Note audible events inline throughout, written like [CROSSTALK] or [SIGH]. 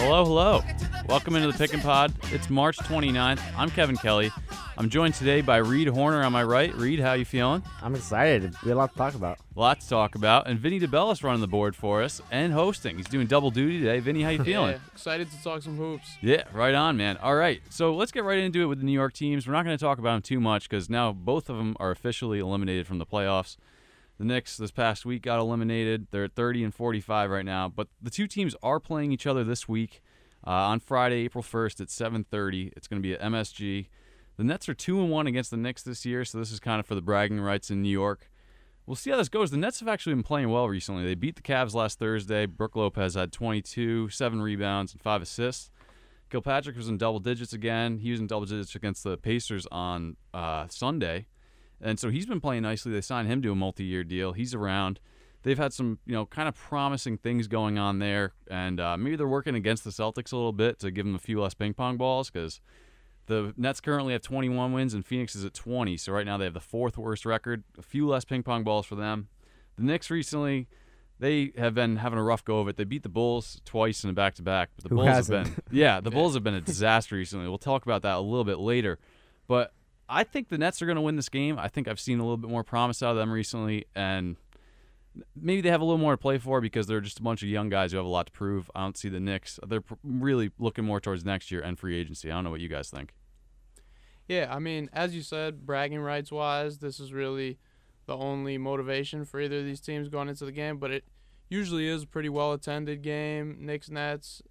Hello, hello. Welcome into the Pick and Pod. It's March 29th. I'm Kevin Kelly. I'm joined today by Reed Horner on my right. Reed, how you feeling? I'm excited. We have a lot to talk about. Lots to talk about. And Vinny DeBellis running the board for us and hosting. He's doing double duty today. Vinny, how you [LAUGHS] feeling? Yeah, excited to talk some hoops. Yeah, right on, man. All right, so let's get right into it with the New York teams. We're not going to talk about them too much because now both of them are officially eliminated from the playoffs. The Knicks this past week got eliminated. They're at 30 and 45 right now, but the two teams are playing each other this week uh, on Friday, April 1st at 7:30. It's going to be at MSG. The Nets are two and one against the Knicks this year, so this is kind of for the bragging rights in New York. We'll see how this goes. The Nets have actually been playing well recently. They beat the Cavs last Thursday. Brook Lopez had 22, seven rebounds, and five assists. Kilpatrick was in double digits again. He was in double digits against the Pacers on uh, Sunday, and so he's been playing nicely. They signed him to a multi-year deal. He's around. They've had some, you know, kind of promising things going on there, and uh, maybe they're working against the Celtics a little bit to give them a few less ping pong balls because the Nets currently have 21 wins and Phoenix is at 20. So right now they have the fourth worst record. A few less ping pong balls for them. The Knicks recently, they have been having a rough go of it. They beat the Bulls twice in a back to back. But the Who Bulls hasn't? have been yeah, the [LAUGHS] Bulls have been a disaster recently. We'll talk about that a little bit later. But I think the Nets are going to win this game. I think I've seen a little bit more promise out of them recently and maybe they have a little more to play for because they're just a bunch of young guys who have a lot to prove. I don't see the Knicks. They're really looking more towards next year and free agency. I don't know what you guys think. Yeah, I mean, as you said, bragging rights wise, this is really the only motivation for either of these teams going into the game, but it usually is a pretty well attended game. Knicks Nets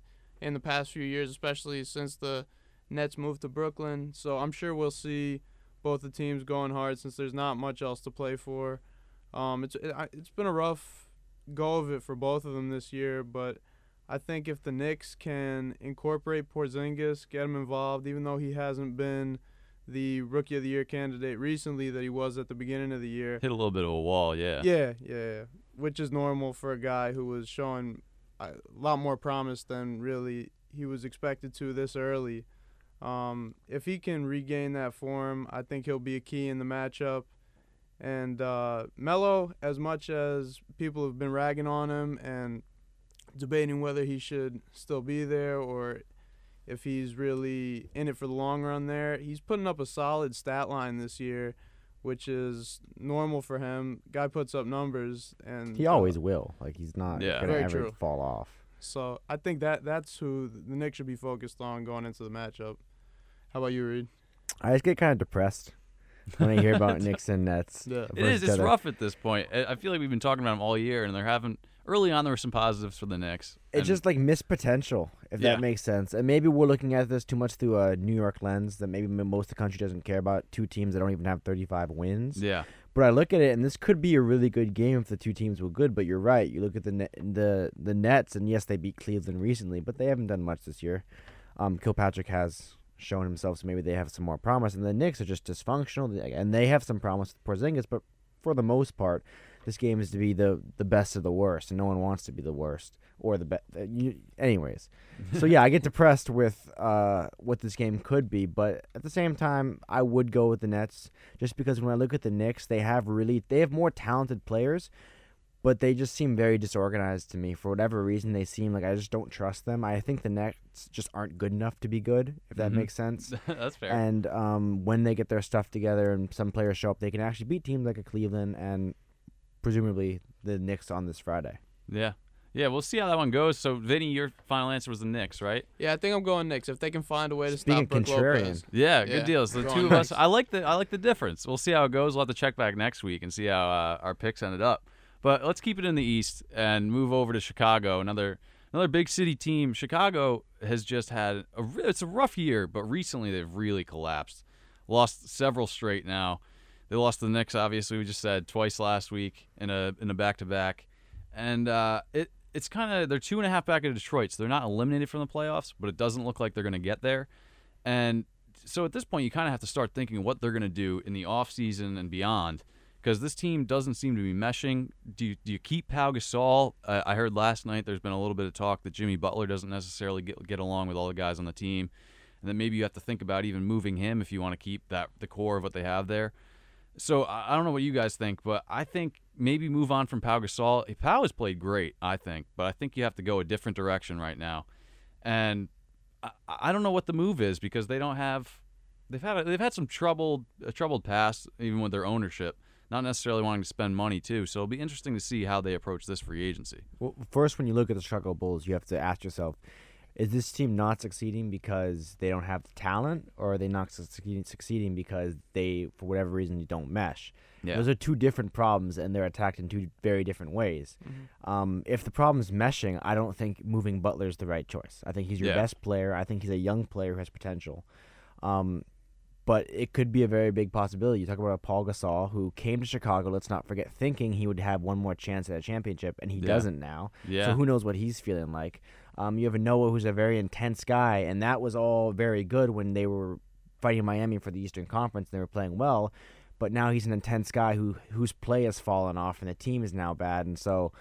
in the past few years, especially since the Nets moved to Brooklyn. So I'm sure we'll see both the teams going hard since there's not much else to play for. Um, it's it, it's been a rough go of it for both of them this year, but I think if the Knicks can incorporate Porzingis, get him involved, even though he hasn't been the Rookie of the Year candidate recently that he was at the beginning of the year. Hit a little bit of a wall, yeah. Yeah, yeah, yeah. which is normal for a guy who was showing a lot more promise than really he was expected to this early. Um, if he can regain that form, I think he'll be a key in the matchup. And uh, Melo, as much as people have been ragging on him and debating whether he should still be there or if he's really in it for the long run there, he's putting up a solid stat line this year, which is normal for him. Guy puts up numbers, and He uh, always will. Like he's not Yeah. gonna Very ever true. fall off. So I think that that's who the Knicks should be focused on going into the matchup. How about you, Reed? I just get kind of depressed when I hear about [LAUGHS] Knicks and Nets. Yeah. It versus is. each It's other. rough at this point. I I feel like we've been talking about them all year, and they're having early on. There were some positives for the Knicks. It's and- just like missed potential, if Yeah. that makes sense. And maybe we're looking at this too much through a New York lens that maybe most of the country doesn't care about. Two teams that don't even have 35 wins. yeah, But I look at it, and this could be a really good game if the two teams were good. But you're right. You look at the the the Nets, and yes, they beat Cleveland recently, but they haven't done much this year. Um, Kilpatrick has shown himself, so maybe they have some more promise. And the Knicks are just dysfunctional, and they have some promise with Porzingis, but for the most part, this game is to be the the best of the worst, and no one wants to be the worst or the best. Anyways, so yeah, I get [LAUGHS] depressed with uh what this game could be, but at the same time, I would go with the Nets just because when I look at the Knicks, they have really they have more talented players, but they just seem very disorganized to me for whatever reason. They seem like I just don't trust them. I think the Nets just aren't good enough to be good, if that Mhm. makes sense. [LAUGHS] that's fair. And um, when they get their stuff together and some players show up, they can actually beat teams like a Cleveland and presumably the Knicks on this Friday. yeah, yeah. We'll see how that one goes. So, Vinny, your final answer was the Knicks, right? Yeah, I think I'm going Knicks if they can find a way to Speaking stop Brook contrarian. Lopez. Yeah, Yeah, good deal. So the two of us, I like the I like the difference. We'll see how it goes. We'll have to check back next week and see how uh, our picks ended up. But let's keep it in the East and move over to Chicago. Another another big city team. Chicago has just had a re- it's a rough year, but recently they've really collapsed. Lost several straight now. They lost to the Knicks, obviously. We just said twice last week in a in a back to back, and uh, it it's kind of they're two and a half back of Detroit, so they're not eliminated from the playoffs, but it doesn't look like they're going to get there. And so at this point, you kind of have to start thinking what they're going to do in the offseason and beyond because this team doesn't seem to be meshing. Do you, do you keep Pau Gasol? Uh, I heard last night there's been a little bit of talk that Jimmy Butler doesn't necessarily get, get along with all the guys on the team. And then maybe you have to think about even moving him if you want to keep that the core of what they have there. So I don't know what you guys think, but I think maybe move on from Pau Gasol. Pau has played great, I think, but I think you have to go a different direction right now. and I, I don't know what the move is because they don't have. They've had a, they've had some troubled a troubled past even with their ownership. Not necessarily wanting to spend money too, so it'll be interesting to see how they approach this free agency. Well, first, when you look at the Chicago Bulls, you have to ask yourself: Is this team not succeeding because they don't have the talent, or are they not succeeding, succeeding because they, for whatever reason, don't mesh? Yeah, Those are two different problems, and they're attacked in two very different ways. Mhm. Um, if the problem's meshing, I don't think moving Butler is the right choice. I think he's your Yeah. best player. I think he's a young player who has potential. Um, but it could be a very big possibility. You talk about a Paul Gasol who came to Chicago. Let's not forget, thinking he would have one more chance at a championship, and he Yeah. doesn't now. yeah, So who knows what he's feeling like? Um, you have a Noah who's a very intense guy, and that was all very good when they were fighting Miami for the Eastern Conference. and They were playing well, but now he's an intense guy who whose play has fallen off, and the team is now bad, and so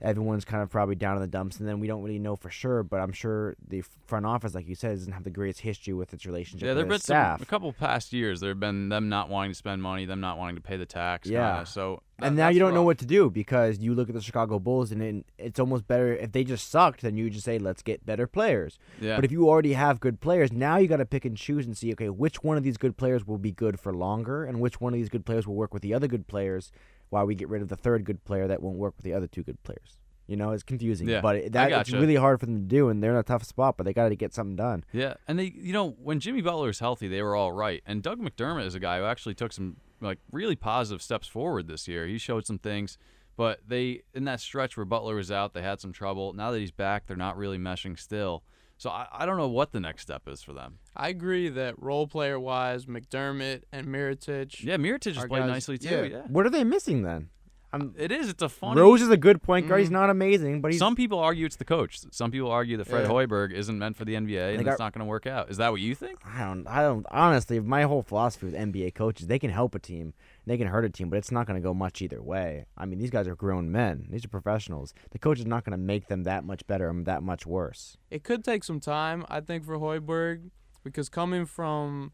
everyone's kind of probably down in the dumps. And then we don't really know for sure, but I'm sure the front office, like you said, doesn't have the greatest history with its relationship yeah. There've been its some, a couple past years. There've been them not wanting to spend money, them not wanting to pay the tax. Yeah. kinda, so that- and now you don't know what to do because you look at the Chicago Bulls, and it, it's almost better if they just sucked. Then you just say, "Let's get better players." Yeah, But if you already have good players, now you got to pick and choose and see, okay, which one of these good players will be good for longer, and which one of these good players will work with the other good players, while we get rid of the third good player that won't work with the other two good players. You know, it's confusing, Yeah, but it, that it's really hard for them to do, and they're in a tough spot. But they got to get something done. Yeah, and they, you know, when Jimmy Butler was healthy, they were all right. And Doug McDermott is a guy who actually took some like really positive steps forward this year. He showed some things, but they in that stretch where Butler was out, they had some trouble. Now that he's back, they're not really meshing still. So I, I don't know what the next step is for them. I agree that role player wise, McDermott and Mirotic. Yeah, Mirotic has Our played guys- nicely too. yeah. Yeah, What are they missing then? I'm, it is. It's a funny. Rose is a good point guard. He's Mhm. not amazing, but he's Some people argue it's the coach. Some people argue that Fred Yeah. Hoiberg isn't meant for the NBA and They it's not going to work out. Is that what you think? I don't. I don't. Honestly, my whole philosophy with NBA coaches, they can help a team, they can hurt a team, but it's not going to go much either way. I mean, these guys are grown men. These are professionals. The coach is not going to make them that much better or that much worse. It could take some time, I think, for Hoiberg, because coming from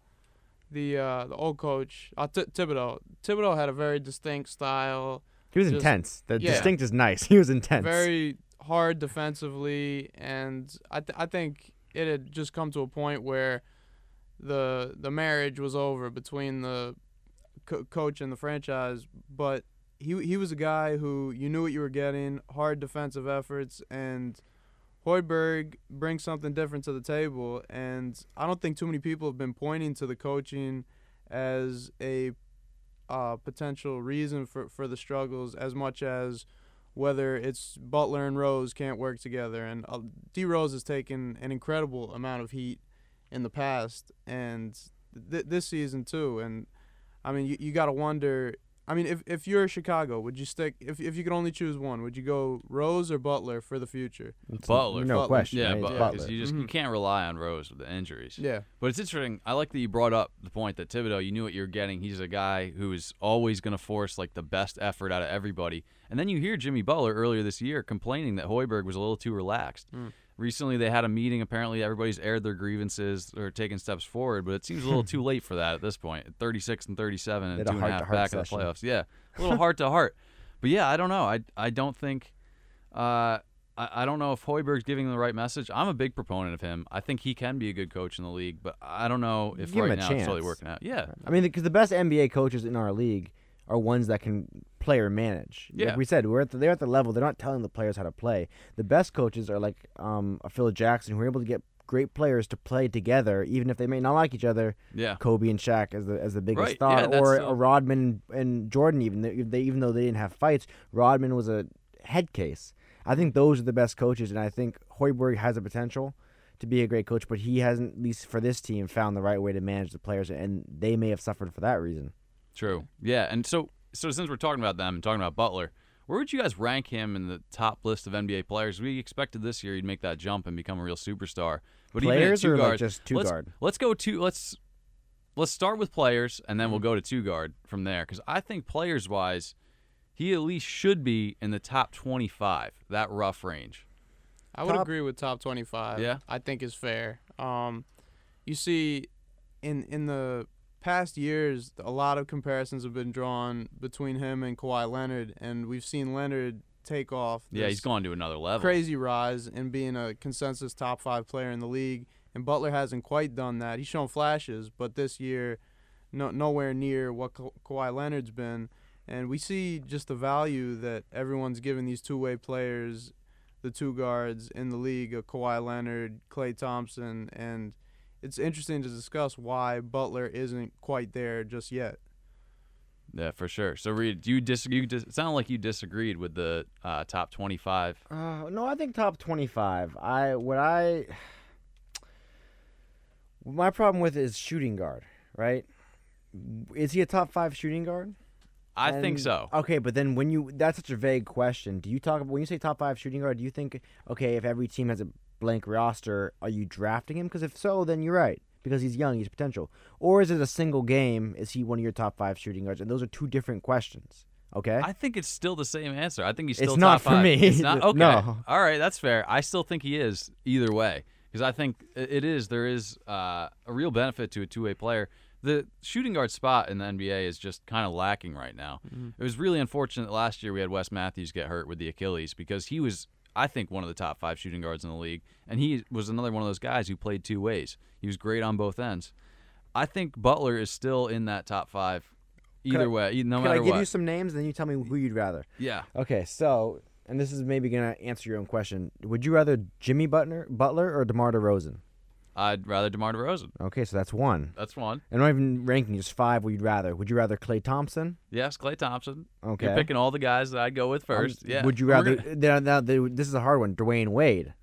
the uh, the old coach uh, Th- Thibodeau, Thibodeau had a very distinct style, He was Just- intense. The yeah. distinct is nice. [LAUGHS] He was intense. very hard defensively, and I th- I think it had just come to a point where the the marriage was over between the co- coach and the franchise, but he he was a guy who you knew what you were getting, hard defensive efforts, and Hoiberg brings something different to the table, and I don't think too many people have been pointing to the coaching as a uh, potential reason for, for the struggles as much as whether it's Butler and Rose can't work together. And uh, D Rose has taken an incredible amount of heat in the past and th- this season too. And I mean, you, you got to wonder. I mean, if, if you're Chicago, would you stick if, if you could only choose one? Would you go Rose or Butler for the future? It's Butler. No Butler. question. Yeah, right? But Butler. because you just you Mhm. can't rely on Rose with the injuries. Yeah, But it's interesting. I like that you brought up the point that Thibodeau, you knew what you were getting. He's a guy who is always going to force like the best effort out of everybody. And then you hear Jimmy Butler earlier this year complaining that Hoiberg was a little too relaxed. Mm. Recently, they had a meeting. Apparently, everybody's aired their grievances or taken steps forward, but it seems a little too [LAUGHS] late for that at this point. 36 and 37 and two and a half back in the playoffs. Yeah, [LAUGHS] a little heart to heart. But yeah, I don't know. I I don't think. Uh, I, I don't know if Hoiberg's giving them the right message. I'm a big proponent of him. I think he can be a good coach in the league, but I don't know if Give right now it's totally working out. Yeah, I mean, because the best NBA coaches in our league are ones that can play or manage. Yeah. Like we said, we're at the, they're at the level. They're not telling the players how to play. The best coaches are like um, Phil Jackson, who are able to get great players to play together, even if they may not like each other. yeah, Kobe and Shaq as the as the biggest Right, star, yeah, or the- a Rodman and Jordan. Even they, they even though they didn't have fights, Rodman was a head case. I think those are the best coaches, and I think Hoiberg has a potential to be a great coach, but he hasn't, at least for this team, found the right way to manage the players, and they may have suffered for that reason. True. Yeah, and so so since we're talking about them and talking about Butler, where would you guys rank him in the top list of NBA players? We expected this year he'd make that jump and become a real superstar. But players even or at like just two let's, guard? Let's go to let's let's start with players and then we'll go to two guard from there because I think players wise, he at least should be in the top twenty five, that rough range. I would Top- agree with top 25. Yeah? I think is fair. Um, you see, in in the past years, a lot of comparisons have been drawn between him and Kawhi Leonard, and we've seen Leonard take off. Yeah, he's gone to another level. crazy rise and being a consensus top five player in the league. And Butler hasn't quite done that. He's shown flashes, but this year, no nowhere near what Ka- Kawhi Leonard's been. And we see just the value that everyone's given these two-way players, the two guards in the league, of Kawhi Leonard, Klay Thompson, and it's interesting to discuss why Butler isn't quite there just yet. Yeah, for sure. So, Reed, do you disagree? You dis- it sounded like you disagreed with the uh, top 25. Uh, no, I think top twenty-five. I what I my problem with is shooting guard. Right? Is he a top five shooting guard? I think so. Okay, but then when you that's such a vague question. Do you talk when you say top five shooting guard? Do you think okay if every team has a blank roster, are you drafting him? Because if so, then you're right because he's young, he's potential. Or is it a single game? Is he one of your top five shooting guards? And those are two different questions. Okay. I think it's still the same answer. I think he's It's still not top for five. me. It's not [LAUGHS] okay. No. All right, that's fair. I still think he is either way because I think it is. There is uh, a real benefit to a two-way player. The shooting guard spot in the NBA is just kind of lacking right now. It was really unfortunate last year we had Wes Matthews get hurt with the Achilles because he was, I think, one of the top five shooting guards in the league, and he was another one of those guys who played two ways. He was great on both ends. I think Butler is still in that top five. Either I- way, no Can I give what. you some names, and then you tell me who you'd rather? yeah, Okay, so and this is maybe gonna answer your own question. Would you rather Jimmy Butler, Butler, or DeMar DeRozan? I'd rather DeMar DeRozan. Okay, so that's one. That's one. And I'm not even ranking, just five. Would you rather? Would you rather Klay Thompson? Yes, Klay Thompson. Okay. You're picking all the guys that I'd go with Um, first. yeah. Would you rather? gonna- Now, now, this is a hard one. Dwyane Wade,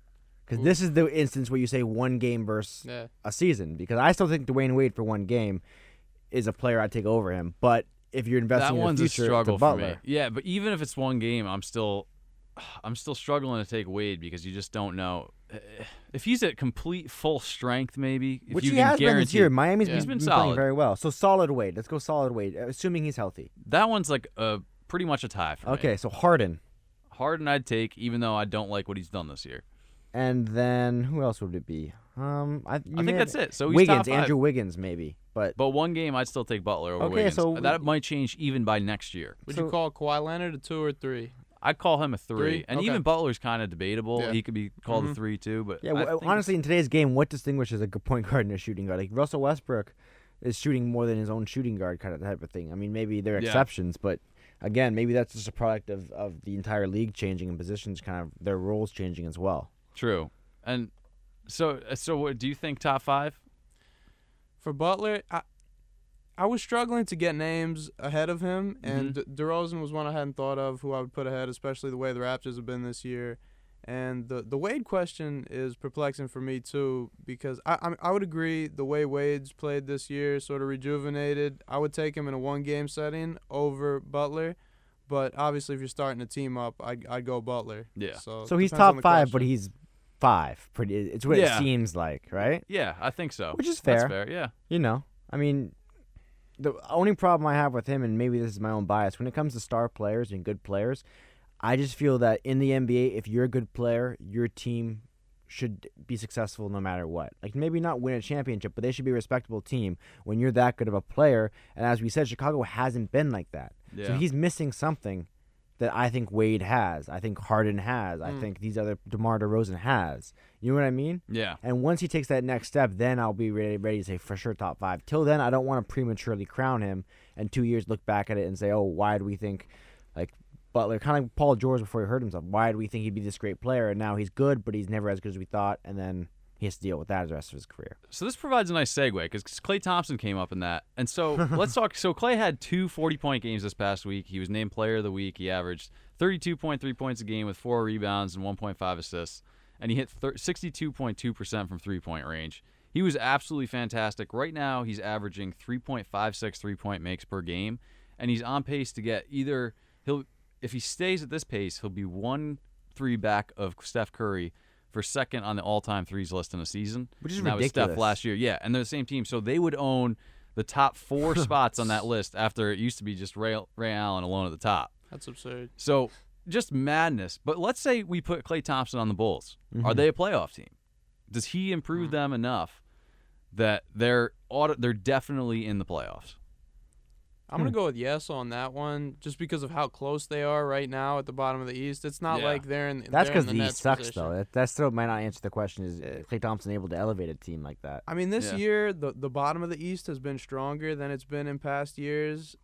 because this is the instance where you say one game versus Yeah. a season. Because I still think Dwyane Wade for one game is a player I'd take over him. But if you're investing that in one's the a future, struggle to for me. Yeah, but even if it's one game, I'm still, I'm still struggling to take Wade because you just don't know [SIGHS] if he's at complete full strength. Maybe if Which you he can has been this guarantee year. Miami's Yeah. been, He's been been playing solid. very well. So solid Wade. Let's go solid Wade, assuming he's healthy. that one's like a pretty much a tie for me. Okay, so Harden. Harden I'd take, even though I don't like what he's done this year. And then who else would it be? Um, I, I think have- that's it. So he's Wiggins, top five. Andrew Wiggins, maybe. But But one game, I'd still take Butler over Okay, Wiggins. so- that might change even by next year. Would So- you call Kawhi Leonard a two or three? I'd call him a three, Three? and Okay. even Butler's kind of debatable. Yeah. He could be called a Mhm. three too, but yeah, I well, think honestly, in today's game, what distinguishes a good point guard and a shooting guard? Like Russell Westbrook is shooting more than his own shooting guard kind of type of thing. I mean, maybe there are Yeah. exceptions, but again, maybe that's just a product of, of the entire league changing and positions kind of their roles changing as well. True. And so, so what do you think? Top five? For Butler, I I was struggling to get names ahead of him, and Mm-hmm. De- DeRozan was one I hadn't thought of who I would put ahead, especially the way the Raptors have been this year. And the the Wade question is perplexing for me too because I I, I would agree the way Wade's played this year, sort of rejuvenated. I would take him in a one game setting over Butler, but obviously if you're starting a team up, I I'd go Butler. Yeah. So So he's top the five, but he's five. Pretty. It's what Yeah. it seems like, right? Yeah, I think so. Which is That's fair. fair. Yeah. You know, I mean, the only problem I have with him, and maybe this is my own bias, when it comes to star players and good players, I just feel that in the NBA, if you're a good player, your team should be successful no matter what. Like maybe not win a championship, but they should be a respectable team when you're that good of a player. And as we said, Chicago hasn't been like that. Yeah. So he's missing something that I think Wade has. I think Harden has. I Mm. think these other DeMar DeRozan has. You know what I mean? yeah. And once he takes that next step, then I'll be ready, ready to say for sure top five. Till then, I don't want to prematurely crown him and two years look back at it and say, oh, why do we think like Butler, kind of like Paul George before he hurt himself? Why do we think he'd be this great player? And now he's good, but he's never as good as we thought. And then he has to deal with that the rest of his career. So this provides a nice segue because Klay Thompson came up in that. And so [LAUGHS] let's talk. So Klay had two 40 point games this past week. He was named player of the week. He averaged 32.3 points a game with four rebounds and 1.5 assists. And he hit 62.2% from three point range. He was absolutely fantastic. Right now, he's averaging 3.56 three point makes per game. And he's on pace to get either, he'll if he stays at this pace, he'll be one three back of Steph Curry for second on the all time threes list in a season. Which is and that was. Steph last year. Yeah, and they're the same team, so they would own the top four [LAUGHS] spots on that list after it used to be just Ray, Ray Allen alone at the top. That's absurd. So just madness. But let's say we put Klay Thompson on the Bulls. Mm-hmm. Are they a playoff team? Does he improve them enough that they're auto, they're definitely in the playoffs? I'm gonna Hmm. go with yes on that one, just because of how close they are right now at the bottom of the East. It's not Yeah. like they're in. That's because the, the Nets East sucks, position. though. That, that still might not answer the question. Is Klay Thompson able to elevate a team like that? I mean, this Yeah. year the the bottom of the East has been stronger than it's been in past years.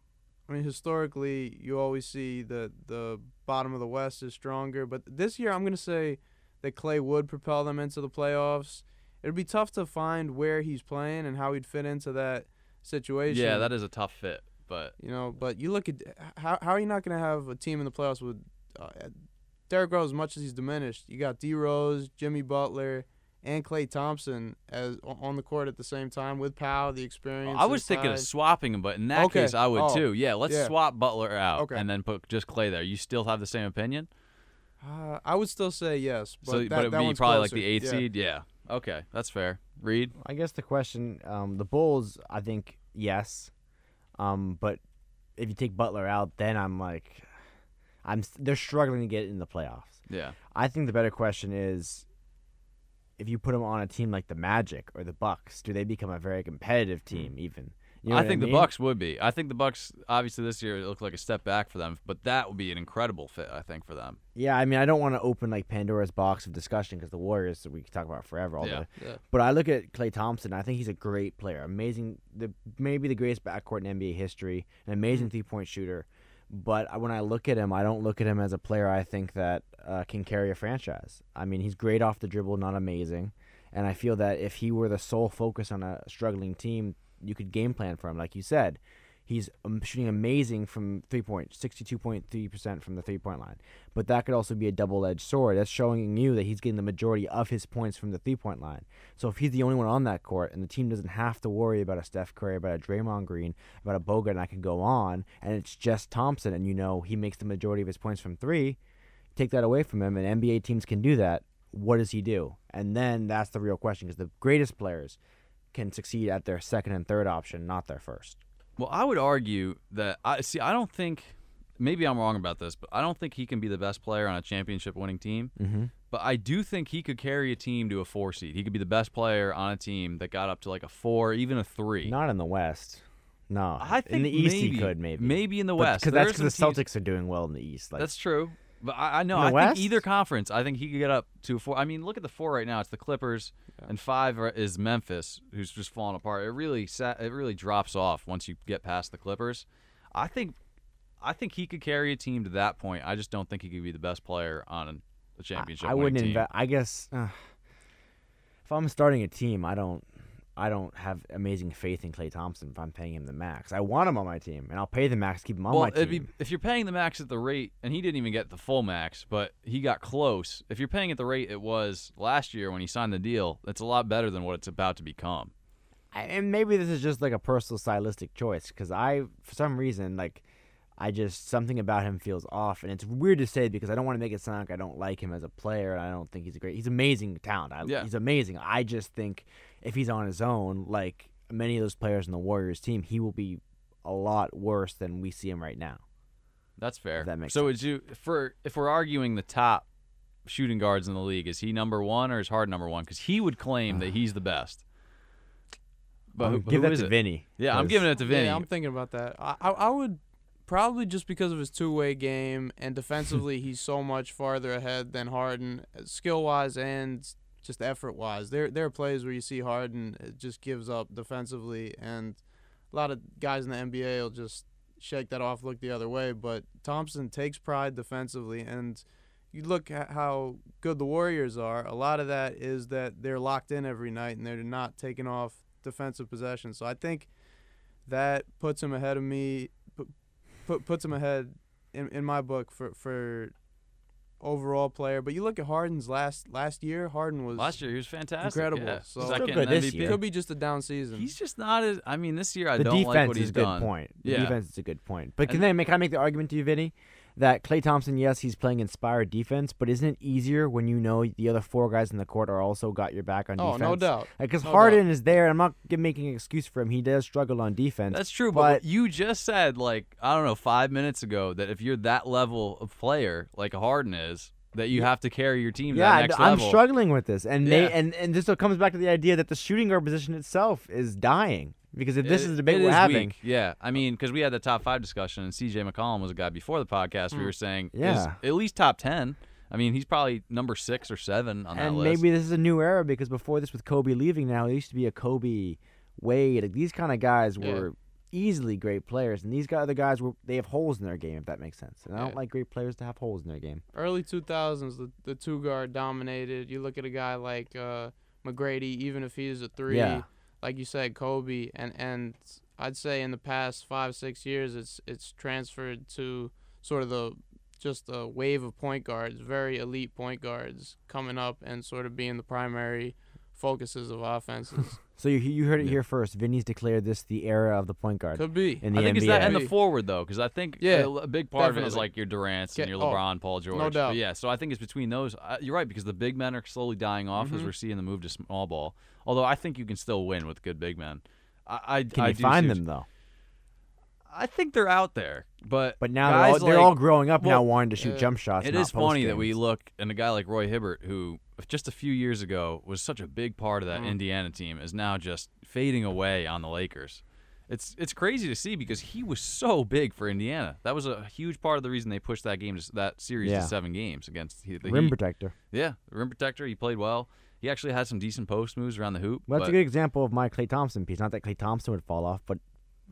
I mean, historically, you always see the the bottom of the West is stronger, but this year I'm gonna say that Klay would propel them into the playoffs. It'd be tough to find where he's playing and how he'd fit into that situation. Yeah, that is a tough fit, but You know, but you look at how how are you not going to have a team in the playoffs with uh, Derrick Rose? As much as he's diminished, you got D Rose, Jimmy Butler, and Klay Thompson as on the court at the same time with Powell, the experience. I was thinking of swapping him. But in that Okay. case, I would Oh, too. Yeah, let's yeah. swap Butler out Okay. and then put just Klay there. You still have the same opinion? Uh, I would still say yes, but so, that, but it'd be one's probably like the eighth Yeah. seed. Yeah. Okay, that's fair. Reed. I guess the question, um, the Bulls, I think yes, um, but if you take Butler out, then I'm like, I'm they're struggling to get in the playoffs. Yeah. I think the better question is, if you put them on a team like the Magic or the Bucks, do they become a very competitive hmm. team? Even you know I think mean? the Bucks would be. I think the Bucks obviously this year it looked like a step back for them, but that would be an incredible fit. I think for them. Yeah, I mean, I don't want to open like Pandora's box of discussion because the Warriors we could talk about forever. All Yeah. the Yeah. But I look at Klay Thompson. I think he's a great player. Amazing, the maybe the greatest backcourt in NBA history. An amazing hmm. three point shooter. But when I look at him, I don't look at him as a player I think that uh, can carry a franchise. I mean, he's great off the dribble, not amazing. And I feel that if he were the sole focus on a struggling team, you could game plan for him, like you said. He's um, shooting amazing from three point, 62.3% from the three point line. But that could also be a double edged sword. That's showing you that he's getting the majority of his points from the three point line. So if he's the only one on that court and the team doesn't have to worry about a Steph Curry, about a Draymond Green, about a Bogut, and I can go on, and it's just Thompson, and you know he makes the majority of his points from three, take that away from him, and NBA teams can do that. What does he do? And then that's the real question because the greatest players can succeed at their second and third option, not their first. Well, I would argue that I see. I don't think. Maybe I'm wrong about this, but I don't think he can be the best player on a championship winning team. Mm-hmm. But I do think he could carry a team to a four seed. He could be the best player on a team that got up to like a four, even a three. Not in the West. No, I think in the East maybe, he could maybe. maybe in the But- West. because that's because the teams- Celtics are doing well in the East. Like, That's true. But I, I know. I West? think either conference. I think he could get up to four. I mean, look at the four right now. It's the Clippers, Yeah. and five is Memphis, who's just falling apart. It really sa- it really drops off once you get past the Clippers. I think, I think he could carry a team to that point. I just don't think he could be the best player on the championship. I, I wouldn't invest. I guess uh, if I'm starting a team, I don't. I don't have amazing faith in Klay Thompson if I'm paying him the max. I want him on my team, and I'll pay the max, keep him on well, my team. be if you're paying the max at the rate, and he didn't even get the full max, but he got close. If you're paying at the rate it was last year when he signed the deal, that's a lot better than what it's about to become. And maybe this is just like a personal stylistic choice because I, for some reason, like I just something about him feels off, and it's weird to say because I don't want to make it sound like I don't like him as a player. and I don't think he's a great. He's amazing talent. I, Yeah. He's amazing. I just think if he's on his own, like many of those players in the Warriors team, he will be a lot worse than we see him right now. That's fair. that makes so would you for if we're arguing the top shooting guards in the league, is he number one or is Hard number one? Because he would claim that uh. he's the best. But I'll who, give who that is to it? Vinny. Yeah, I'm giving it to Vinny. Yeah, I'm thinking about that. I, I, I would probably just because of his two way game and [LAUGHS] defensively, he's so much farther ahead than Harden, uh, skill wise and just effort wise. There there are plays where you see Harden uh, just gives up defensively, and a lot of guys in the NBA will just shake that off, look the other way. But Thompson takes pride defensively, and you look at how good the Warriors are. A lot of that is that they're locked in every night and they're not taking off defensive possessions. So I think that puts him ahead of me. Put, put puts him ahead in, in my book for for overall player. But you look at Harden's last last year. Harden was Last year he was fantastic. Incredible. Yeah. So- Second Still good this year. could be just a down season. He's just not as. I mean, this year I the don't defense like what is he's a good done. point. The Yeah. defense is a good point. But can And- I make can I make the argument to you, Vinny, that Klay Thompson, yes, he's playing inspired defense, but isn't it easier when you know the other four guys in the court are also got your back on oh, defense? oh, defense? no doubt. Because No Harden is there. And I'm not making an excuse for him. He does struggle on defense. That's true, but, But- you just said like I don't know five minutes ago that if you're that level of player like Harden is, that you have to carry your team to yeah, that I- next I'm level. struggling with this, and Yeah. and and this comes back to the idea that the shooting guard position itself is dying. Because if this It- is the debate we're having, weak. yeah. I mean, because we had the top five discussion, and CJ McCollum was a guy before the podcast. We Hmm. were saying, is Yeah. at least top ten. I mean, he's probably number six or seven on that list. and maybe this is a new era because before this, with Kobe leaving, now it used to be a Kobe, Wade. Like these kind of guys Yeah. were easily great players, and these other guys were they have holes in their game. If that makes sense, and I don't like great players to have holes in their game. Early 2000s, the, the two guard dominated. You look at a guy like uh, McGrady, even if he's a three, Yeah. Like you said, Kobe, and and I'd say in the past five six years, it's it's transferred to sort of the just a wave of point guards, very elite point guards coming up and sort of being the primary focuses of offenses. So you you heard it Yeah. here first. Vinny's declared this the era of the point guard Could be. in the I think NBA. it's that and the forward though, because I think Yeah, a, a big part of it is like your Durant's and your oh, LeBron, Paul George. No doubt. But yeah, so I think it's between those. Uh, you're right because the big men are slowly dying off as Mhm. we're seeing the move to small ball. Although I think you can still win with good big men. I, I Can I you do find them though? I think they're out there, but But now they're all, they're like- all growing up now, wanting to shoot uh, jump shots. It not is funny post that we look and a guy like Roy Hibbert, who just a few years ago was such a big part of that Mhm. Indiana team, is now just fading away on the Lakers. It's it's crazy to see because he was so big for Indiana. That was a huge part of the reason they pushed that game to, that series Yeah. to seven games against the the rim Heat. protector. Yeah, rim protector. He played well. He actually had some decent post moves around the hoop. Well, that's a good example of my Klay Thompson piece. Not that Klay Thompson would fall off, but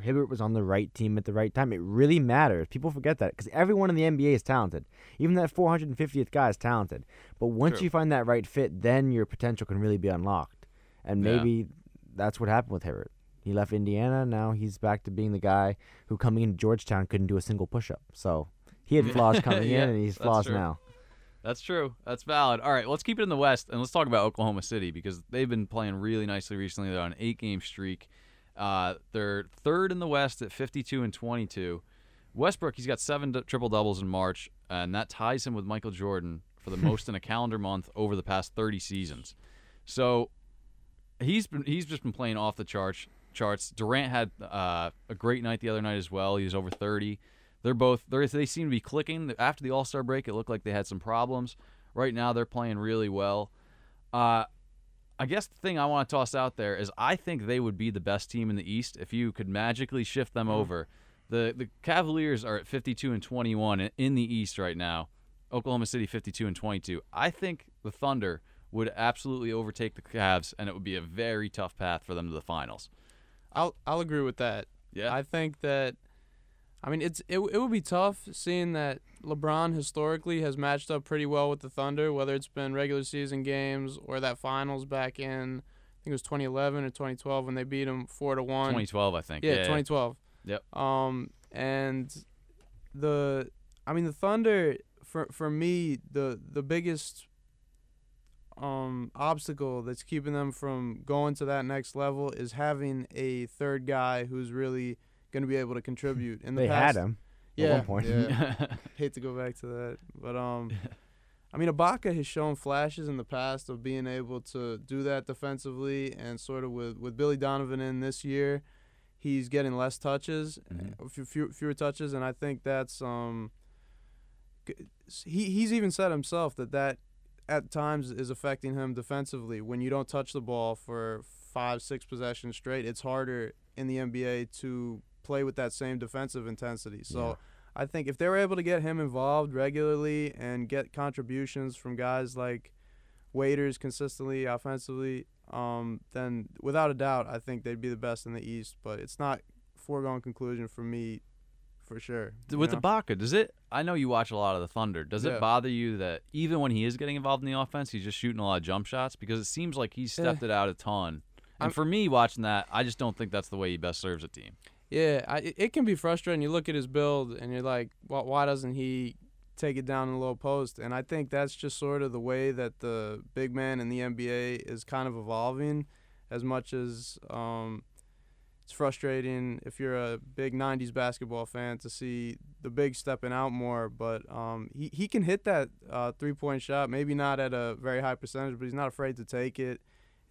Hibbert was on the right team at the right time. It really matters. People forget that because everyone in the NBA is talented. Even that 450th guy is talented. But once True. you find that right fit, then your potential can really be unlocked. And Yeah. maybe that's what happened with Hibbert. He left Indiana. Now he's back to being the guy who coming into Georgetown couldn't do a single push-up. So he had [LAUGHS] flaws coming Yeah, in, and he's flaws true. now. That's true. That's valid. All right, let's keep it in the West and let's talk about Oklahoma City because they've been playing really nicely recently. They're on an eight-game streak. Uh, they're third in the West at 52 and 22. Westbrook, he's got seven d- triple doubles in March, and that ties him with Michael Jordan for the [LAUGHS] most in a calendar month over the past 30 seasons. So he's been he's just been playing off the charts. Charts. Durant had uh, a great night the other night as well. He was over 30. They're both they're, they seem to be clicking. After the All Star break, it looked like they had some problems. Right now, they're playing really well. Uh, I guess the thing I want to toss out there is I think they would be the best team in the East if you could magically shift them mm-hmm. over. The the Cavaliers are at 52 and 21 in- in the East right now. Oklahoma City 52 and 22. I think the Thunder would absolutely overtake the Cavs, and it would be a very tough path for them to the finals. I'll I'll agree with that. Yeah, I think that I mean it's it, it would be tough seeing that LeBron historically has matched up pretty well with the Thunder, whether it's been regular season games or that finals back in I think it was 2011 or 2012 when they beat him four to one. 2012, I think. Yeah, 2012. Yep. Um, and the, I mean, the Thunder for for me the the biggest um obstacle that's keeping them from going to that next level is having a third guy who's really going to be able to contribute. In the They past, had him yeah, at one point. yeah. [LAUGHS] Hate to go back to that, but um. [LAUGHS] I mean, Ibaka has shown flashes in the past of being able to do that defensively, and sort of with, with Billy Donovan in this year, he's getting less touches, Mhm. uh, few, few, fewer touches, and I think that's um. He he's even said himself that that at times is affecting him defensively. When you don't touch the ball for five six possessions straight, it's harder in the NBA to play with that same defensive intensity. So. Yeah. I think if they were able to get him involved regularly and get contributions from guys like waiters consistently offensively, um, then without a doubt, I think they'd be the best in the East. But it's not foregone conclusion for me, for sure. With know? Ibaka, does it? I know you watch a lot of the Thunder. Does it bother you that even when he is getting involved in the offense, he's just shooting a lot of jump shots? Because it seems like he's Eh. stepped it out a ton. And I'm- for me, watching that, I just don't think that's the way he best serves a team. Yeah, I, it- can be frustrating. You look at his build and you're like, why, why doesn't he take it down in the low post? And I think that's just sort of the way that the big man in the NBA is kind of evolving. As much as um, it's frustrating if you're a big '90s basketball fan to see the big stepping out more, but um, he he can hit that uh, three point shot. Maybe not at a very high percentage, but he's not afraid to take it.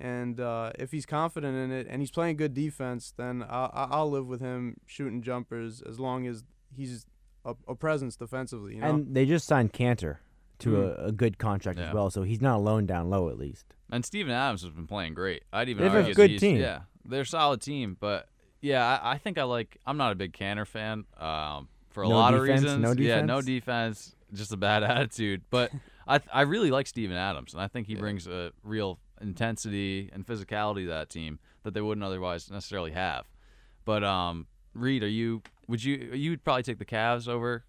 And uh, if he's confident in it and he's playing good defense, then I'll, I'll live with him shooting jumpers as long as he's a, a presence defensively. You know, And they just signed Kanter to Mm. a, a good contract Yeah. as well, so he's not alone down low at least. And Steven Adams has been playing great. I'd even They have a good team. Yeah, they're a solid team, but Yeah, I, I think I like. I'm not a big Kanter fan. Um, for a No lot defense? of reasons. No Yeah, no defense? defense, just a bad [LAUGHS] attitude. But [LAUGHS] I th- I really like Steven Adams, and I think he Yeah. brings a real intensity and physicality to that team that they wouldn't otherwise necessarily have. But um, Reed, are you? Would you? You would probably take the Cavs over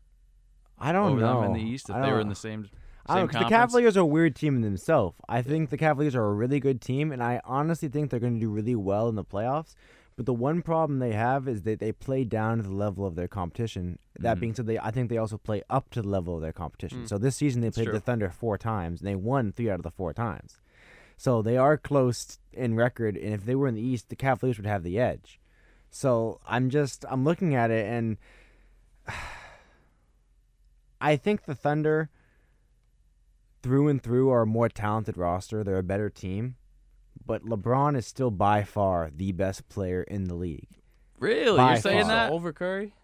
I don't over know. them in the East if they were in the same. I don't the? Cavaliers are a weird team in themselves. I think the Cavaliers are a really good team, and I honestly think they're going to do really well in the playoffs. But the one problem they have is that they play down to the level of their competition. That Mhm. being said, they I think they also play up to the level of their competition. Mm. So this season they That's played true. the Thunder four times, and they won three out of the four times. So they are close in record, and if they were in the East, the Cavaliers would have the edge. So I'm just I'm looking at it, and [SIGHS] I think the Thunder through and through are a more talented roster. They're a better team. But LeBron is still by far the best player in the league. Really, By you're saying far. that? over Curry.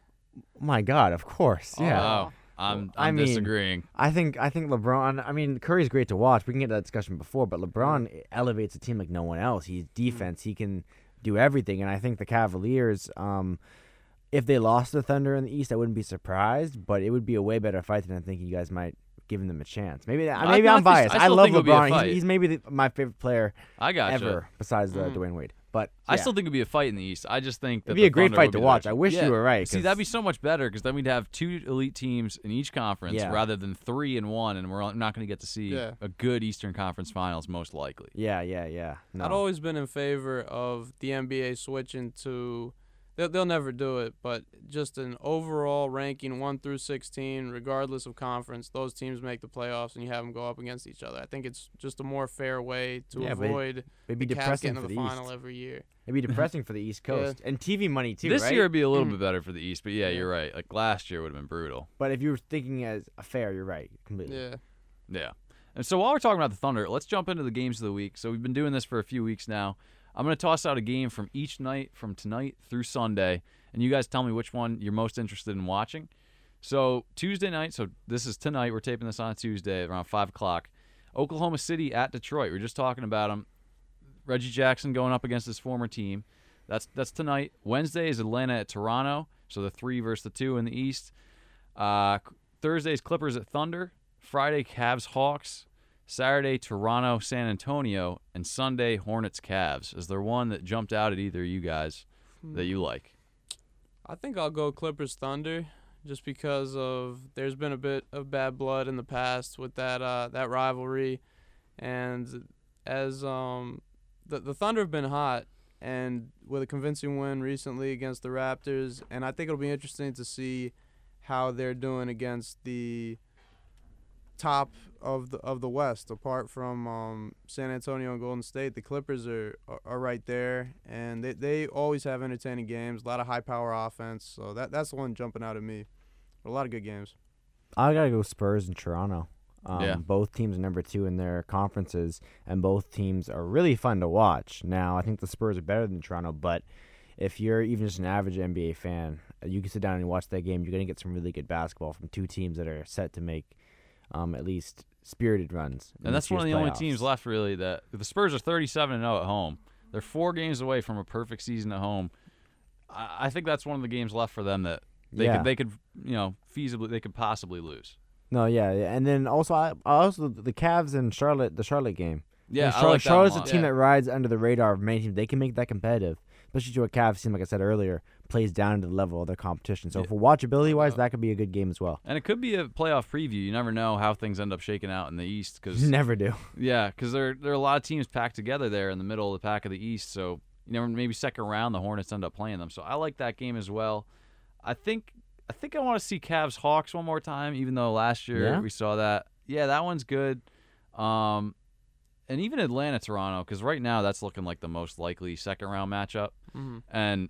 Oh my God, of course. Oh, Yeah. Wow. I'm I I'm mean- disagreeing. I think I think LeBron. I mean, Curry's great to watch. We can get that discussion before, but LeBron elevates a team like no one else. He's defense. He can do everything, and I think the Cavaliers. Um, if they lost the Thunder in the East, I wouldn't be surprised, but it would be a way better fight than I think you guys might giving them a chance. Maybe I- maybe I I'm biased. I I, love think it'll be a LeBron. He's, he's maybe the, my favorite player I got ever besides uh, Mhm. Dwyane Wade. But I still think it'd be a fight in the East. I just think that it'd be a great Thunder fight to watch. better I wish team. you were right. See, that'd be so much better because then we'd have two elite teams in each conference Yeah. rather than three and one, and we're not going to get to see Yeah. a good Eastern Conference Finals most likely. yeah, yeah, yeah. No. I'd always been in favor of the NBA switching to. They'll, they'll never do it, but just an overall ranking one through sixteen, regardless of conference, those teams make the playoffs, and you have them go up against each other. I think it's just a more fair way to Yeah, avoid It'd be the depressing getting for the, the, final East. every year. It'd be [LAUGHS] depressing for the East Yeah. Coast and TV money too. this right? year would be a little Mm. bit better for the East, but yeah, Yeah. you're right. Like last year would have been brutal. But if you were thinking as a fair, you're right completely. Yeah. Yeah. And so while we're talking about the Thunder, let's jump into the games of the week. So we've been doing this for a few weeks now. I'm going to toss out a game from each night from tonight through Sunday, and you guys tell me which one you're most interested in watching. So Tuesday night, so this is tonight. We're taping this on Tuesday around five o'clock. Oklahoma City at Detroit. We are just talking about them. Reggie Jackson going up against his former team. That's that's tonight. Wednesday is Atlanta at Toronto. So the three versus the two in the East. Uh, Thursday's Clippers at Thunder. Friday Cavs Hawks. Saturday Toronto San Antonio, and Sunday Hornets Cavs. Is there one that jumped out at either of you guys that you like? I think I'll go Clippers Thunder just because of there's been a bit of bad blood in the past with that uh, that rivalry, and as um the the Thunder have been hot and with a convincing win recently against the Raptors, and I think it'll be interesting to see how they're doing against the top of the of the West. Apart from um, San Antonio and Golden State, the Clippers are are, are right there, and they, they always have entertaining games. A lot of high power offense, so that that's the one jumping out at me. But a lot of good games. I gotta go Spurs and Toronto. Um, Yeah. Both teams are number two in their conferences, and both teams are really fun to watch. Now, I think the Spurs are better than Toronto, but if you're even just an average NBA fan, you can sit down and watch that game. You're gonna get some really good basketball from two teams that are set to make um, at least spirited runs. And that's one of the year's only teams left really that the Spurs are 37 and 0 at home. They're four games away from a perfect season at home. I, I think that's one of the games left for them that they yeah. could they could you know feasibly they could possibly lose. No, yeah, and then also, I, also the Cavs and Charlotte, the Charlotte game. Yeah, Charlotte, like Charlotte's a lot. team Yeah. that rides under the radar of many teams. They can make that competitive, especially to a Cavs team, like I said earlier, plays down to the level of their competition. So Yeah. for watchability wise, that could be a good game as well. And it could be a playoff preview. You never know how things end up shaking out in the East because Never do. [LAUGHS] yeah, because there there are a lot of teams packed together there in the middle of the pack of the East. So you never maybe second round the Hornets end up playing them. So I like that game as well. I think I think I want to see Cavs Hawks one more time, even though last year Yeah? we saw that. Yeah, that one's good. Um, and even Atlanta Toronto because right now that's looking like the most likely second round matchup. hmm And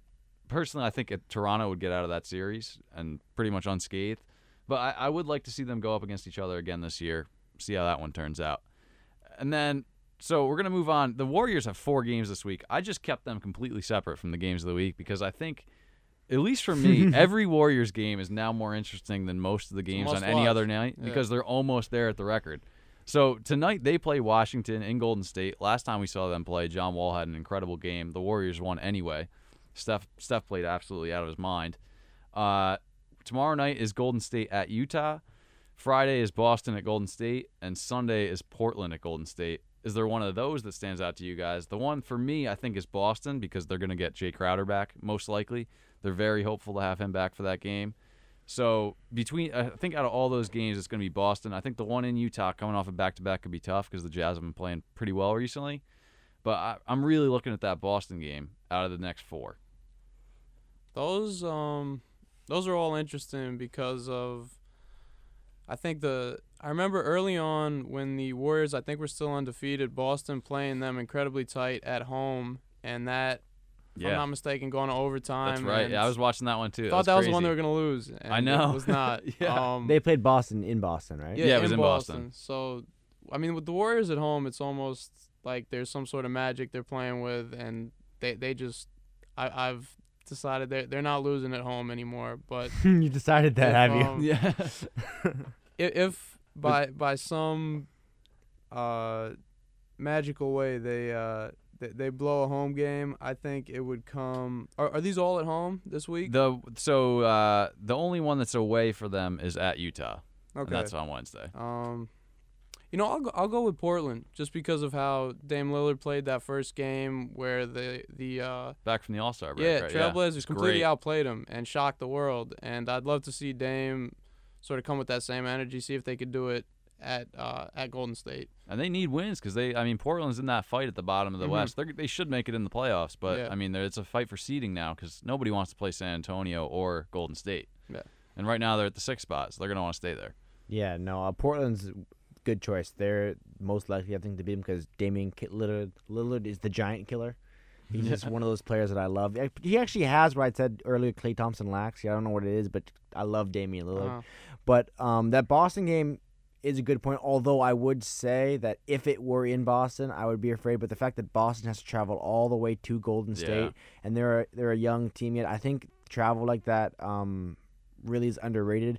personally, I think Toronto would get out of that series and pretty much unscathed. But I, I would like to see them go up against each other again this year. See how that one turns out. And then, so we're gonna move on. The Warriors have four games this week. I just kept them completely separate from the games of the week because I think, at least for me, [LAUGHS] every Warriors game is now more interesting than most of the games on must any other night Yeah. because they're almost there at the record. So tonight they play Washington in Golden State. Last time we saw them play, John Wall had an incredible game. The Warriors won anyway. Steph Steph played absolutely out of his mind. Uh, tomorrow night is Golden State at Utah. Friday is Boston at Golden State, and Sunday is Portland at Golden State. Is there one of those that stands out to you guys? The one for me, I think, is Boston because they're going to get Jae Crowder back most likely. They're very hopeful to have him back for that game. So between, I think out of all those games, it's going to be Boston. I think the one in Utah coming off a back to back could be tough because the Jazz have been playing pretty well recently. But I, I'm really looking at that Boston game out of the next four. Those um those are all interesting because of I think the I remember early on when the Warriors I think were still undefeated, Boston playing them incredibly tight at home and that if I'm not mistaken going to overtime. that's right. Yeah, I was watching that one too. thought that was the one they were gonna lose. And I know. It was not. [LAUGHS] Yeah. Um, They played Boston in Boston, right? yeah, Yeah, it was in Boston. So, I mean, with the Warriors at home, it's almost like there's some sort of magic they're playing with, and they they just, I, I've decided they're they're not losing at home anymore. But [LAUGHS] you decided that, If, have you? um, Yeah. [LAUGHS] if, if by by some uh magical way they uh they, they blow a home game, I think it would come. Are, are these all at home this week? The so uh, the only one that's away for them is at Utah, okay. that's on Wednesday. Um, you know, I'll go, I'll go with Portland just because of how Dame Lillard played that first game where the the uh, Back from the All Star break. yeah right? Trailblazers It's completely great. outplayed him and shocked the world. And I'd love to see Dame sort of come with that same energy, see if they could do it at uh, at Golden State. And they need wins because they, I mean, Portland's in that fight at the bottom of the Mhm. West. They're, they should make it in the playoffs, but Yeah. I mean, it's a fight for seeding now because nobody wants to play San Antonio or Golden State. Yeah. And right now they're at the sixth spot, so they're gonna want to stay there. Yeah, no, uh, Portland's good choice. They're most likely, I think, to beat him because Damian Ki- Lillard, Lillard is the giant killer. He's just [LAUGHS] one of those players that I love. He actually has what I said earlier. Klay Thompson lacks. Yeah, I don't know what it is, but I love Damian Lillard. Uh, But um, that Boston game is a good point. Although I would say that if it were in Boston, I would be afraid. But the fact that Boston has to travel all the way to Golden Yeah. State and they're a, they're a young team yet, I think travel like that um, really is underrated.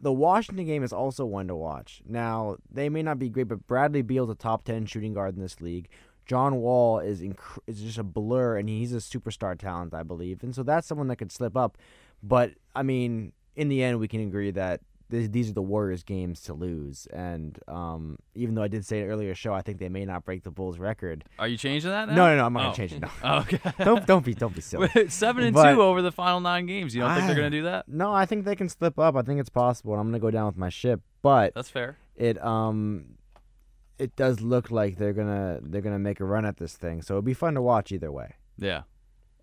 The Washington game is also one to watch. Now they may not be great, but Bradley Beal's a top ten shooting guard in this league. John Wall is inc- is just a blur, and he's a superstar talent, I believe, and so that's someone that could slip up. But I mean, in the end, we can agree that th- these are the Warriors' games to lose. And um, even though I did say it earlier show, I think they may not break the Bulls' record. Are you changing that now? No, no, no, I'm not Oh. gonna change it. No, [LAUGHS] Oh, okay. [LAUGHS] don't don't be don't be silly. [LAUGHS] Seven and But- two over the final nine games. You don't think they're gonna do that? No, I think they can slip up. I think it's possible, and I'm gonna go down with my ship. But That's fair. it um it does look like they're gonna they're gonna make a run at this thing. So it'd be fun to watch either way. Yeah.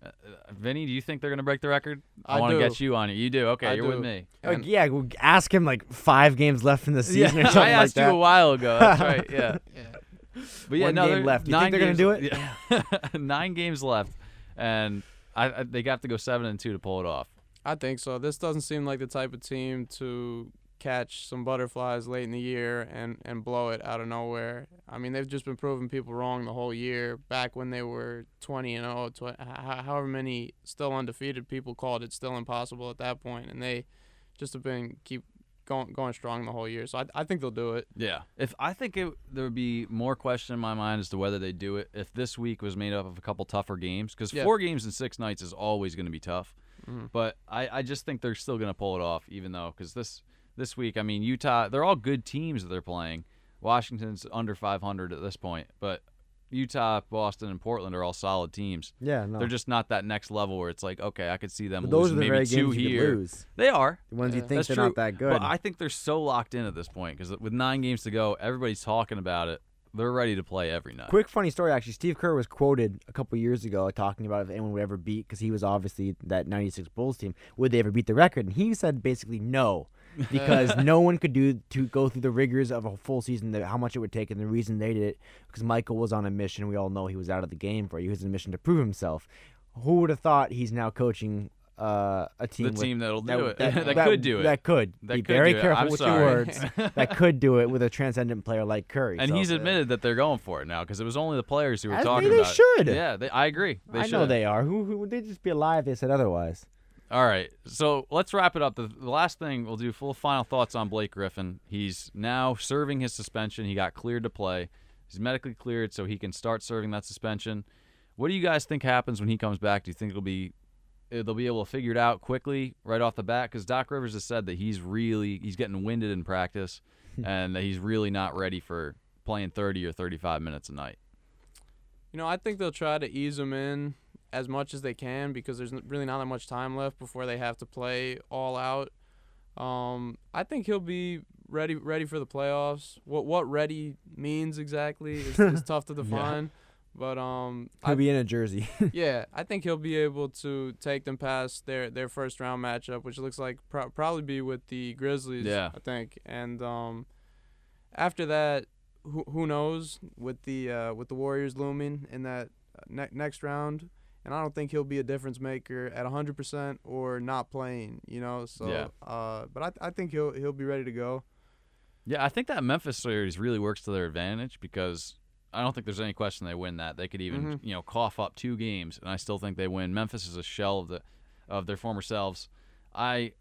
Uh, Vinny, do you think they're gonna break the record? I, I want to get you on it. You do. Okay, I you're with me. Like, and- yeah, well, ask him like five games left in the season or [LAUGHS] something like that. I asked like you a while ago. That's right. Yeah. [LAUGHS] yeah. But yeah, One no, game left. You think nine they're gonna games- do it? [LAUGHS] Yeah. nine games left, and I, I they have to go seven and two to pull it off. I think so. This doesn't seem like the type of team to catch some butterflies late in the year and, and blow it out of nowhere. I mean, they've just been proving people wrong the whole year. Back when they were 20 and 0, tw- however many still undefeated, people called it still impossible at that point, and they just have been keep going going strong the whole year. So I, I think they'll do it. Yeah. If I think it, there would be more question in my mind as to whether they do it if this week was made up of a couple tougher games because Yeah. four games in six nights is always going to be tough. Mhm. But I, I just think they're still going to pull it off, even though because this this week, I mean Utah, they're all good teams that they're playing. Washington's under 500 at this point, but Utah, Boston, and Portland are all solid teams. Yeah, no. They're just not that next level where it's like, okay, I could see them But those are losing the maybe very two games here. could lose. They are. The ones you think That's they're true. not that good. But I think they're so locked in at this point because with nine games to go, everybody's talking about it. They're ready to play every night. Quick funny story actually. Steve Kerr was quoted a couple years ago talking about if anyone would ever beat because he was obviously that '96 Bulls team. Would they ever beat the record? And he said basically no, because [LAUGHS] no one could do to go through the rigors of a full season. The, how much it would take, and the reason they did it because Michael was on a mission. We all know he was out of the game for. You. He was on a mission to prove himself. Who would have thought he's now coaching uh, a team? the with- team that'll that, do it. [LAUGHS] that, That, could do it. That could. That Be could very careful with sorry. your words. [LAUGHS] that could do it with a transcendent player like Curry. and so- he's admitted that they're going for it now because it was only the players who were As talking they about should. it. Yeah, they, I agree. They I should. know they are. Who, who would they just be alive if they said otherwise? All right, so let's wrap it up. The, the last thing we'll do full final thoughts on Blake Griffin. He's now serving his suspension. He got cleared to play. He's medically cleared, so he can start serving that suspension. What do you guys think happens when he comes back? Do you think it'll be uh, they'll be able to figure it out quickly right off the bat because Doc Rivers has said that he's really he's getting winded in practice [LAUGHS] and that he's really not ready for playing 30 or 35 minutes a night. You know, I think they'll try to ease him in as much as they can because there's really not that much time left before they have to play all out. Um, I think he'll be ready ready for the playoffs. What what ready means exactly is, is [LAUGHS] tough to define. But um, He'll I, be in a jersey. [LAUGHS] yeah, I think he'll be able to take them past their, their first round matchup, which looks like pro- probably be with the Grizzlies. Yeah. I think, and um, after that, who who knows with the uh, with the Warriors looming in that uh, ne- next round, and I don't think he'll be a difference maker at 100% or not playing. You know, so Yeah. uh, but I I think he'll he'll be ready to go. Yeah, I think that Memphis series really works to their advantage because I don't think there's any question they win that. They could even Mhm. you know cough up two games, and I still think they win. Memphis is a shell of the of their former selves. I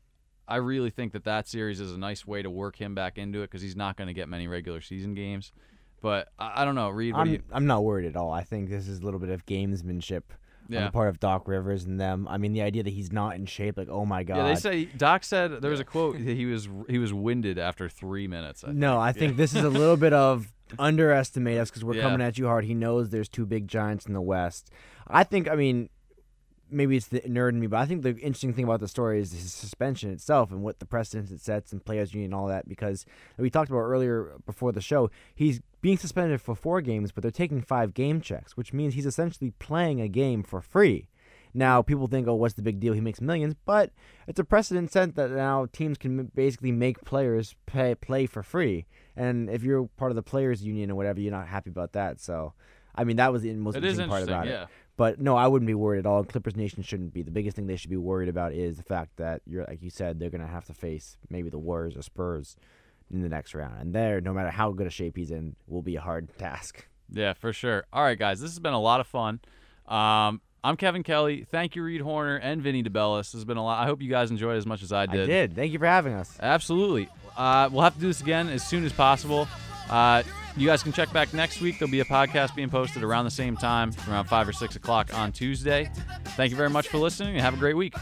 I really think that that series is a nice way to work him back into it because he's not going to get many regular season games. But I, I don't know, Reed. What I'm you, I'm not worried at all. I think this is a little bit of gamesmanship on yeah. the part of Doc Rivers and them. I mean, the idea that he's not in shape, like, oh my god. Yeah, they say Doc said there was a quote that he [LAUGHS] was he was winded after three minutes. I. No, I think this is a little bit of [LAUGHS] underestimate us because we're Yeah. coming at you hard. He knows there's two big giants in the West. I think, I mean, maybe it's the nerd in me, but I think the interesting thing about the story is the suspension itself and what the precedence it sets and players union and all that. Because we talked about earlier before the show, he's being suspended for four games, but they're taking five game checks, which means he's essentially playing a game for free. Now, people think, oh, what's the big deal? He makes millions, but it's a precedent set that now teams can basically make players pay play for free. And if you're part of the players union or whatever, you're not happy about that. So, I mean, that was the most It interesting part about yeah. it. But no, I wouldn't be worried at all. And Clippers Nation shouldn't be. The biggest thing they should be worried about is the fact that you're, like you said, they're gonna have to face maybe the Warriors or Spurs in the next round, and there, no matter how good a shape he's in, will be a hard [LAUGHS] task. Yeah, for sure. All right, guys, this has been a lot of fun. Um, I'm Kevin Kelly. Thank you, Reed Horner and Vinny DeBellis. This has been a lot. I hope you guys enjoyed it as much as I did. I did. did. Thank you for having us. Absolutely. Uh, we'll have to do this again as soon as possible. Uh, you guys can check back next week. There'll be a podcast being posted around the same time, around 5 or 6 o'clock on Tuesday. Thank you very much for listening and have a great week.